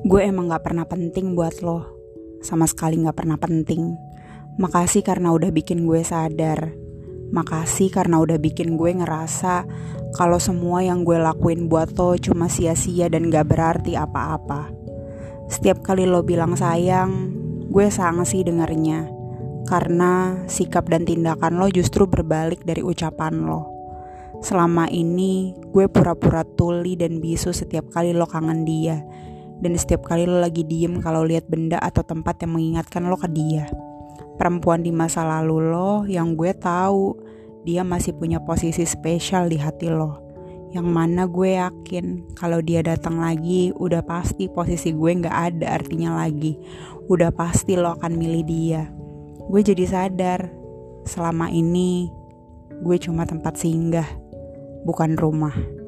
Gue emang gak pernah penting buat lo. Sama sekali gak pernah penting. Makasih karena udah bikin gue sadar. Makasih karena udah bikin gue ngerasa kalau semua yang gue lakuin buat lo cuma sia-sia dan gak berarti apa-apa. Setiap kali lo bilang sayang, gue sangsi dengernya. Karena sikap dan tindakan lo justru berbalik dari ucapan lo. Selama ini gue pura-pura tuli dan bisu setiap kali lo kangen dia dan setiap kali lo lagi diem kalau lihat benda atau tempat yang mengingatkan lo ke dia. Perempuan di masa lalu lo yang gue tahu dia masih punya posisi spesial di hati lo. Yang mana gue yakin kalau dia datang lagi udah pasti posisi gue nggak ada artinya lagi. Udah pasti lo akan milih dia. Gue jadi sadar selama ini gue cuma tempat singgah, bukan rumah.